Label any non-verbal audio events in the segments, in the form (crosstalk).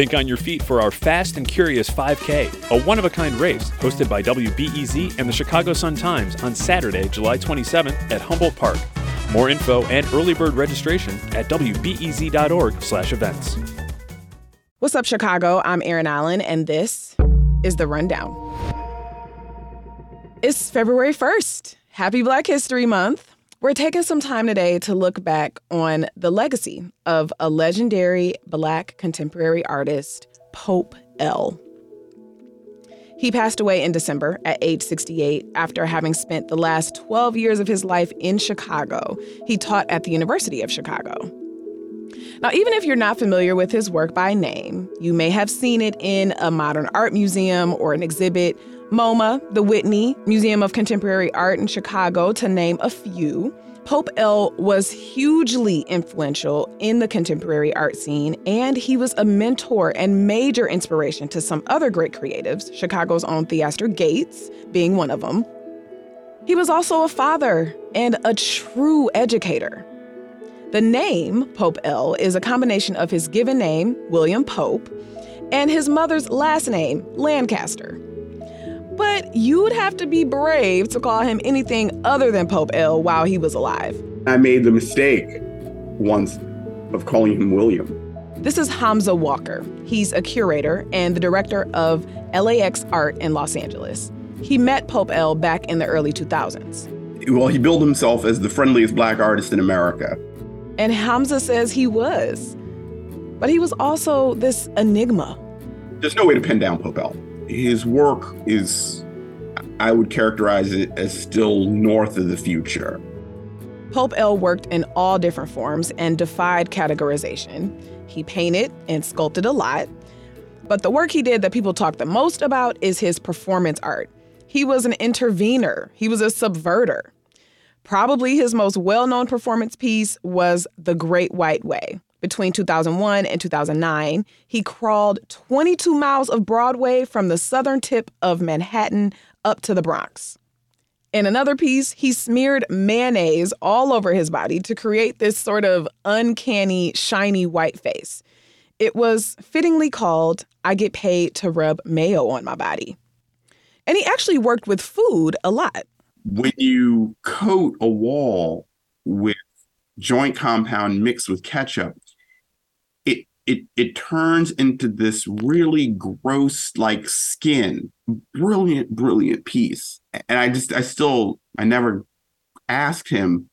Think on your feet for our Fast and Curious 5K, a one of a kind race hosted by WBEZ and the Chicago Sun Times on Saturday, July 27th at Humboldt Park. More info and early bird registration at wbez.org/events. What's up, Chicago? I'm Erin Allen, and this is the rundown. It's February 1st. Happy Black History Month. We're taking some time today to look back on the legacy of a legendary Black contemporary artist, Pope L. He passed away in December at age 68 after having spent the last 12 years of his life in Chicago. He taught at the University of Chicago. Now, even if you're not familiar with his work by name, you may have seen it in a modern art museum or an exhibit MoMA, the Whitney Museum of Contemporary Art in Chicago, to name a few. Pope L was hugely influential in the contemporary art scene, and he was a mentor and major inspiration to some other great creatives, Chicago's own Theaster Gates being one of them. He was also a father and a true educator. The name Pope L is a combination of his given name, William Pope, and his mother's last name, Lancaster. But you'd have to be brave to call him anything other than Pope L while he was alive. I made the mistake once of calling him William. This is Hamza Walker. He's a curator and the director of LAXART in Los Angeles. He met Pope L back in the early 2000s. Well, he billed himself as the friendliest black artist in America. And Hamza says he was. But he was also this enigma. There's no way to pin down Pope L his work is, I would characterize it as still north of the future. Pope L worked in all different forms and defied categorization. He painted and sculpted a lot. But the work he did that people talk the most about is his performance art. He was an intervener, he was a subverter. Probably his most well known performance piece was The Great White Way. Between 2001 and 2009, he crawled 22 miles of Broadway from the southern tip of Manhattan up to the Bronx. In another piece, he smeared mayonnaise all over his body to create this sort of uncanny, shiny white face. It was fittingly called I Get Paid to Rub Mayo on My Body. And he actually worked with food a lot. When you coat a wall with joint compound mixed with ketchup, it it it turns into this really gross like skin. Brilliant brilliant piece. And i just i still i never asked him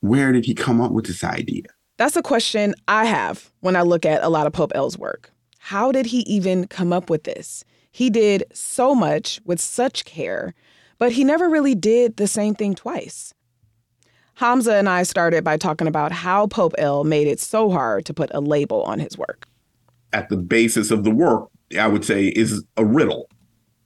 where did he come up with this idea? That's a question i have when i look at a lot of pope l's work. How did he even come up with this? He did so much with such care but he never really did the same thing twice Hamza and I started by talking about how Pope L made it so hard to put a label on his work. At the basis of the work, I would say, is a riddle.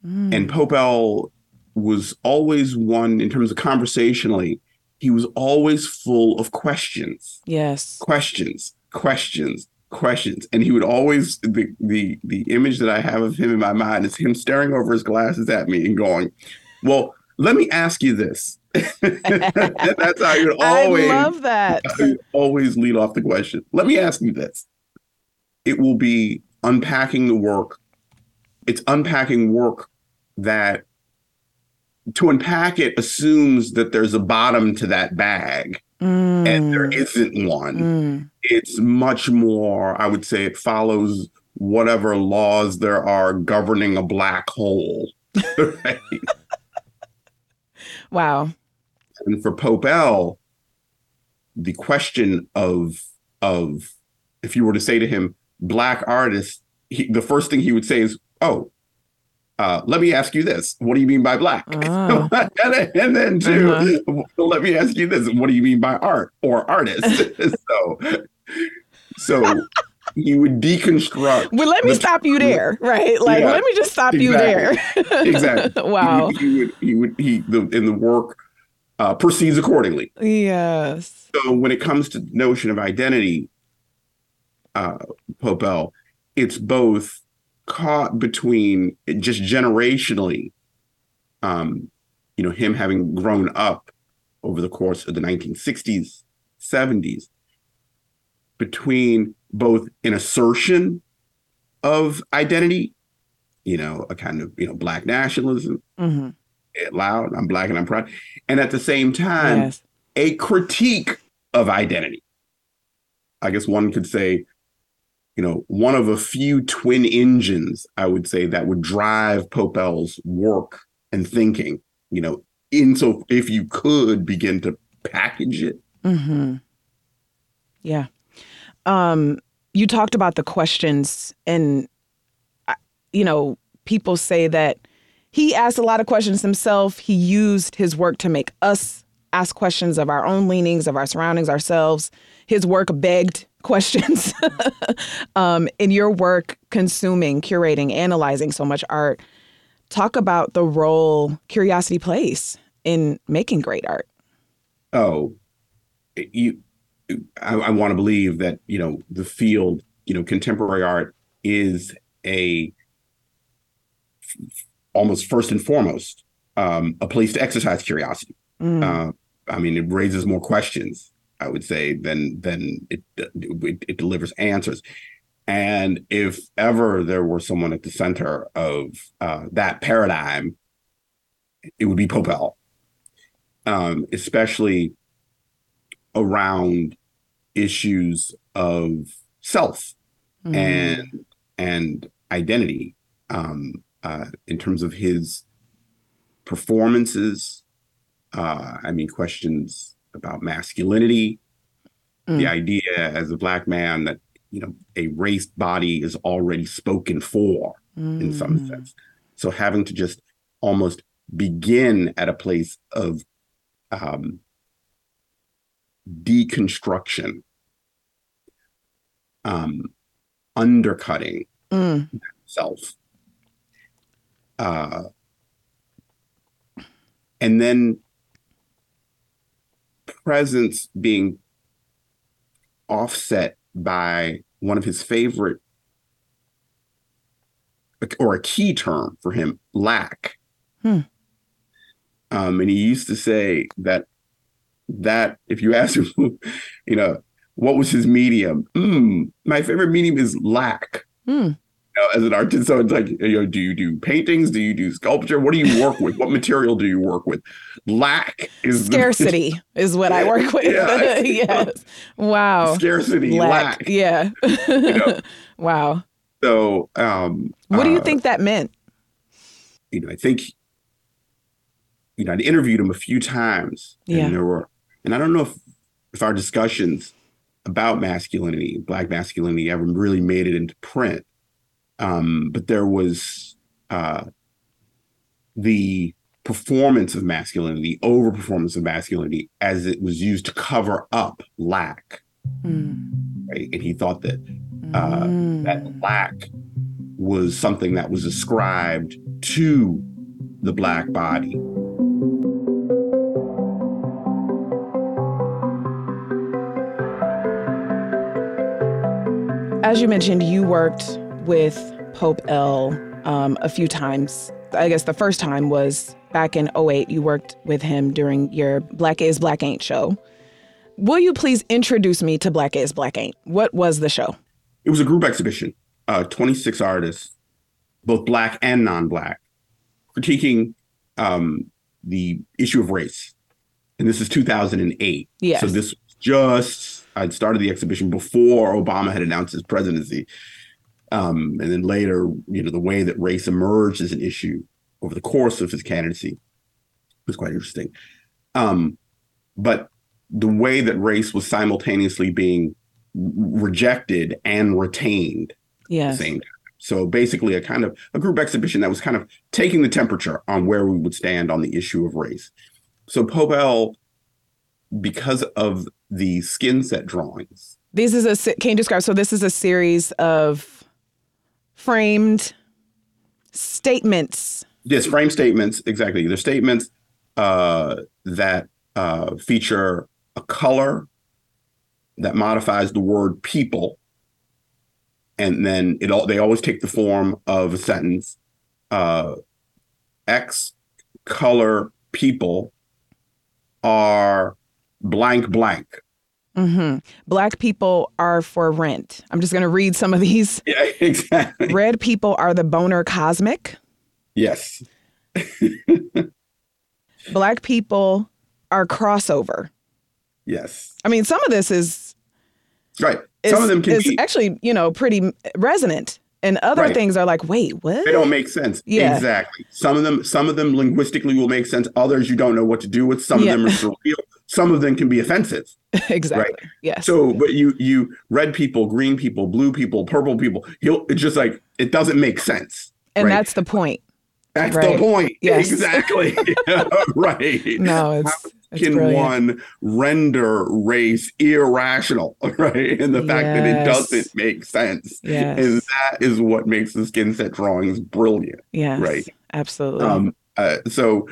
Mm. And Pope L was always one, in terms of conversationally, he was always full of questions. Yes. Questions, questions, questions. And he would always the the the image that I have of him in my mind is him staring over his glasses at me and going, Well, let me ask you this. (laughs) That's how you (laughs) always I love that. always lead off the question. Let me ask you this. It will be unpacking the work. It's unpacking work that to unpack it assumes that there's a bottom to that bag. Mm. And there isn't one. Mm. It's much more, I would say, it follows whatever laws there are governing a black hole. (laughs) Right? wow. And for Pope L, the question of of if you were to say to him, black artist, he, the first thing he would say is, "Oh, uh, let me ask you this. What do you mean by black? (laughs) Oh. and, (laughs) then, and, then, too, uh-huh. let me ask you this. What do you mean by art or artist? (laughs) so, so you would deconstruct. Well, let me stop you there, right? Like, yeah, let me just stop exactly, you there. exactly. Wow. He, he, would. He would. He the in the work uh, proceeds accordingly. Yes. So when it comes to the notion of identity, uh, Pope L, it's both caught between just generationally, um, you know, him having grown up over the course of the 1960s, 70s, between both an assertion of identity, you know, a kind of, you know, black nationalism, hmm loud, I'm black and I'm proud. And at the same time, Yes. a critique of identity. I guess one could say, you know, one of a few twin engines, I would say, that would drive Pope L's work and thinking, you know, in so if you could begin to package it. Mm-hmm. Yeah. Um, you talked about the questions, and you know, people say that he asked a lot of questions himself. He used his work to make us ask questions of our own leanings, of our surroundings, ourselves. His work begged (laughs) questions. (laughs) um, in your work, consuming, curating, analyzing so much art, talk about the role curiosity plays in making great art. Oh, you. I, I want to believe that you know the field, you know, contemporary art is a almost first and foremost um, a place to exercise curiosity. Mm. Uh, I mean, it raises more questions, I would say, than than it it, it delivers answers. And if ever there were someone at the center of uh, that paradigm, it would be Pope L, um, especially around issues of self Mm. and and identity um, uh, in terms of his performances. Uh, I mean, questions about masculinity, the Mm. idea as a black man that you know a race body is already spoken for in some Mm. sense. So having to just almost begin at a place of um, deconstruction, um, undercutting Mm. self, uh, and then presence being offset by one of his favorite or a key term for him, lack. Hmm. Um, and he used to say that that if you ask him, (laughs) you know, what was his medium? Mm, my favorite medium is lack. Mm. You know, as an artist, so it's like, you know, do you do paintings? Do you do sculpture? What do you work with? What material do you work with? Lack is the- Scarcity (laughs) is what I work with. Yeah. (laughs) yes. Wow. scarcity, Lack. lack. Yeah. know. (laughs) wow. So, um, What do you uh, think that meant? you know, I think, you know, I'd interviewed him a few times, Yeah. and there were, and I don't know if if our discussions about masculinity, black masculinity, ever really made it into print. Um, but there was uh, the performance of masculinity, overperformance of masculinity, as it was used to cover up lack, Mm. right? And he thought that uh, Mm. that lack was something that was ascribed to the black body. As you mentioned, you worked with Pope L um, a few times. I guess the first time was back in 08. You worked with him during your Black Is Black Ain't show. Will you please introduce me to Black Is Black Ain't? What was the show? It was a group exhibition, uh, 26 artists, both black and non-black, critiquing um, the issue of race. And this is 2008. Yes. So this was just I'd started the exhibition before Obama had announced his presidency. Um, and then later, you know, the way that race emerged as an issue over the course of his candidacy was quite interesting. Um, but the way that race was simultaneously being rejected and retained Yes. the same time. So basically, a kind of a group exhibition that was kind of taking the temperature on where we would stand on the issue of race. So Pope L, because of the skin set drawings, This is a can you describe? So this is a series of framed statements. yes, frame statements exactly. They're statements uh, that uh, feature a color that modifies the word people, and then it all they always take the form of a sentence. Uh, X color people are blank blank. Hmm Black people are for rent. I'm just going to read some of these. (laughs) Yeah, exactly. Red people are the boner cosmic. Yes. (laughs) Black people are crossover. Yes. I mean, some of this is Right. is, Some of them can be actually, you know, pretty resonant, and other Right. things are like, wait, what? they don't make sense. Yeah. Exactly. Some of them some of them linguistically will make sense. Others you don't know what to do with. Some Yeah. of them are (laughs) surreal. Some of them can be offensive. (laughs) exactly. Yes. So, but you you red people, green people, blue people, purple people, he'll it's just like it doesn't make sense. and right. that's the point. That's right. the point. (laughs) Yes. Exactly. (laughs) right. No, it's, it's Can brilliant. one render race irrational, right? And the fact that it doesn't make sense. Yes. And that is what makes the skin set drawings brilliant. yes. right. Absolutely. Um, uh, so,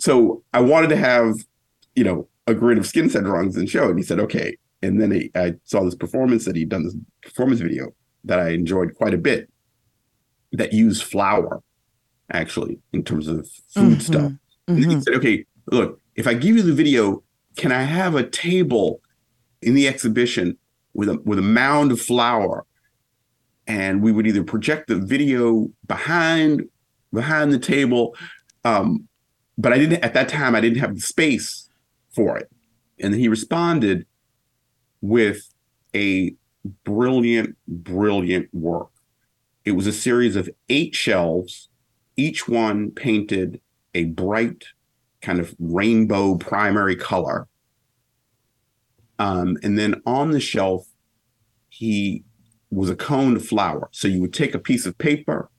so I wanted to have, you know, a grid of skin set drawings and show, and he said, okay. And then he, I saw this performance that he'd done this performance video that I enjoyed quite a bit that used flour, actually, in terms of food Mhm. stuff. And then he said, okay, look, if I give you the video, can I have a table in the exhibition with a with a mound of flour? And we would either project the video behind behind the table. Um, but I didn't at that time I didn't have the space for it. And he responded with a brilliant, brilliant work. It was a series of eight shelves, each one painted a bright kind of rainbow primary color. Um, and then on the shelf, he was a cone of flour. So you would take a piece of paper,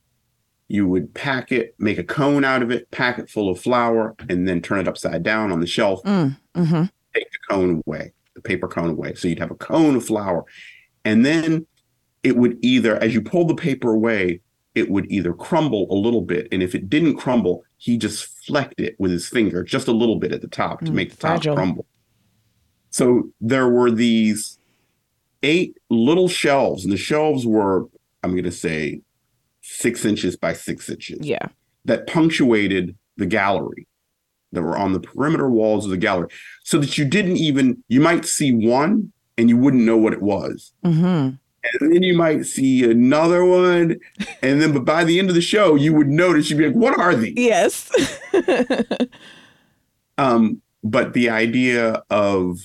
you would pack it, make a cone out of it, pack it full of flour, and then turn it upside down on the shelf, Mm, mhm. take the cone away, the paper cone away. So you'd have a cone of flour. And then it would either, as you pull the paper away, it would either crumble a little bit. And if it didn't crumble, he just flecked it with his finger just a little bit at the top to Mm, make the top fragile. crumble. So there were these eight little shelves, and the shelves were, I'm going to say, six inches by six inches. Yeah. that punctuated the gallery that were on the perimeter walls of the gallery so that you didn't even you might see one and you wouldn't know what it was. Hmm and then you might see another one and then but by the end of the show you would notice you'd be like what are these? Yes. (laughs) um but the idea of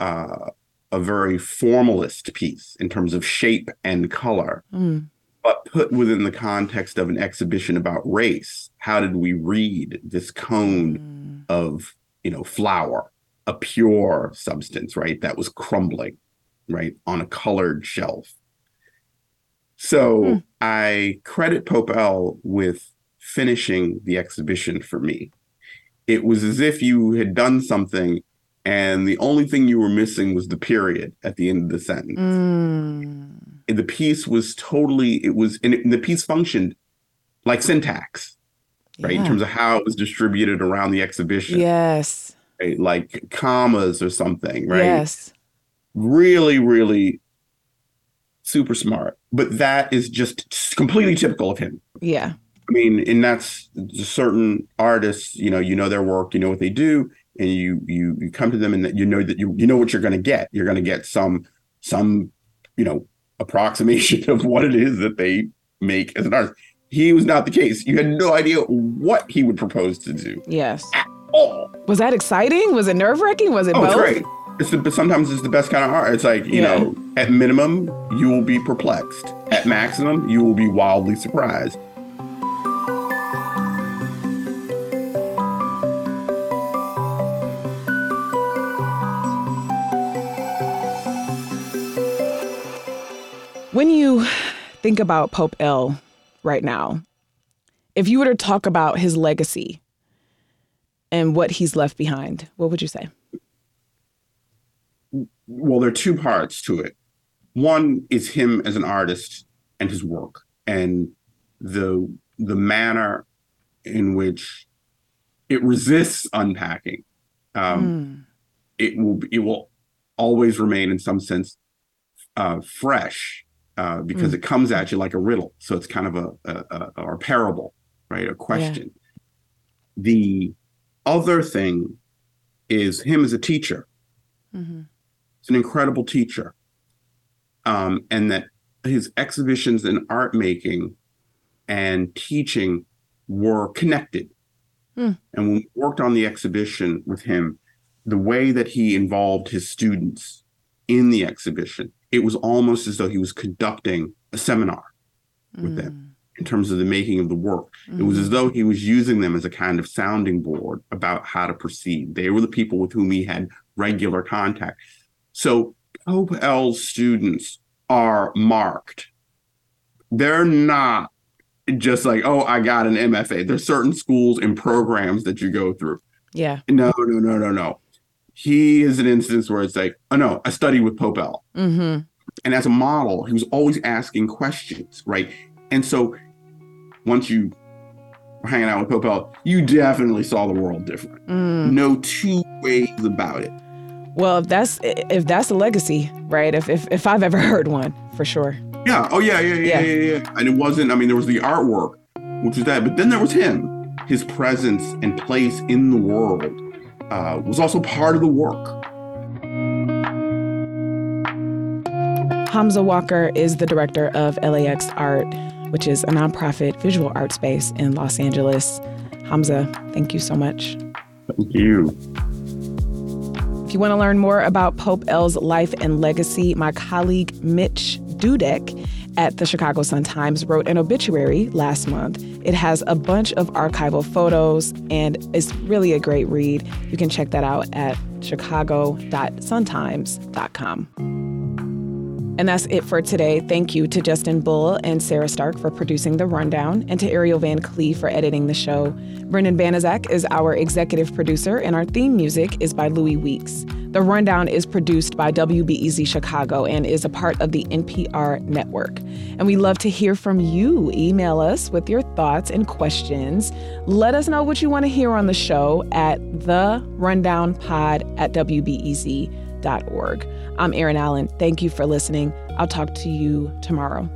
uh a very formalist piece in terms of shape and color Mm, but put within the context of an exhibition about race how did we read this cone mm, of you know flour a pure substance right that was crumbling right on a colored shelf so Hmm. i credit pope l with finishing the exhibition for me it was as if you had done something and the only thing you were missing was the period at the end of the sentence mm. The piece was totally it was and, it, and the piece functioned like syntax right in terms of how it was distributed around the exhibition Yes. right? like commas or something right Yes. really really super smart but that is just completely typical of him Yeah. i mean and that's certain artists you know you know their work you know what they do and you you you come to them and you know that you you know what you're going to get you're going to get some some you know approximation of what it is that they make as an artist he was not the case you had no idea what he would propose to do Yes. oh Was that exciting? Was it nerve wracking? Was it Oh, both? it's great. It's the, but sometimes it's the best kind of art. It's like, you Yeah. know, at minimum, you will be perplexed. At maximum, you will be wildly surprised. When you think about Pope L right now, if you were to talk about his legacy and what he's left behind, what would you say? Well, there are two parts to it. One is him as an artist and his work and the the manner in which it resists unpacking. Um, Mm, it will it will always remain in some sense uh, fresh uh, because it comes at you like a riddle. So it's kind of a, a, a or a parable, right? A question. The other thing is him as a teacher mhm. He's an incredible teacher. Um, and that his exhibitions in art making and teaching were connected. Hmm. And when we worked on the exhibition with him, the way that he involved his students in the exhibition, it was almost as though he was conducting a seminar with them mm. in terms of the making of the work. It was as mm. though he was using them as a kind of sounding board about how to proceed. They were the people with whom he had regular contact. So Pope L's students are marked. They're not just like, oh, I got an MFA. There's certain schools and programs that you go through. Yeah. No, no, no, no, no. He is an instance where it's like, oh no, I studied with Pope L. Mm-hmm. And as a model, he was always asking questions, right? And so once you were hanging out with Pope L, you definitely saw the world different. Mm. No two ways about it. Well, if that's if that's a legacy, right? If if if I've ever (laughs) heard one, for sure. Yeah. Oh, yeah, yeah, yeah, Yeah. yeah, yeah. And it wasn't, I mean, there was the artwork, which was that, but then there was him. His presence and place in the world uh, was also part of the work. Hamza Walker is the director of LAXART, which is a nonprofit visual art space in Los Angeles. Hamza, thank you so much. Thank you. If you want to learn more about Pope L's life and legacy, my colleague Mitch Dudek at the Chicago Sun-Times wrote an obituary last month. It has a bunch of archival photos and it's really a great read. You can check that out at chicago.suntimes.com. And that's it for today. Thank you to Justin Bull and Sarah Stark for producing The Rundown, and to Ariel Van Clee for editing the show. Brendan Banaszak is our executive producer, and our theme music is by Louis Weeks. The Rundown is produced by WBEZ Chicago and is a part of the NPR network. And we love to hear from you. Email us with your thoughts and questions. Let us know what you want to hear on the show at the rundownpod at WBEZ.org. I'm Erin Allen. Thank you for listening. I'll talk to you tomorrow.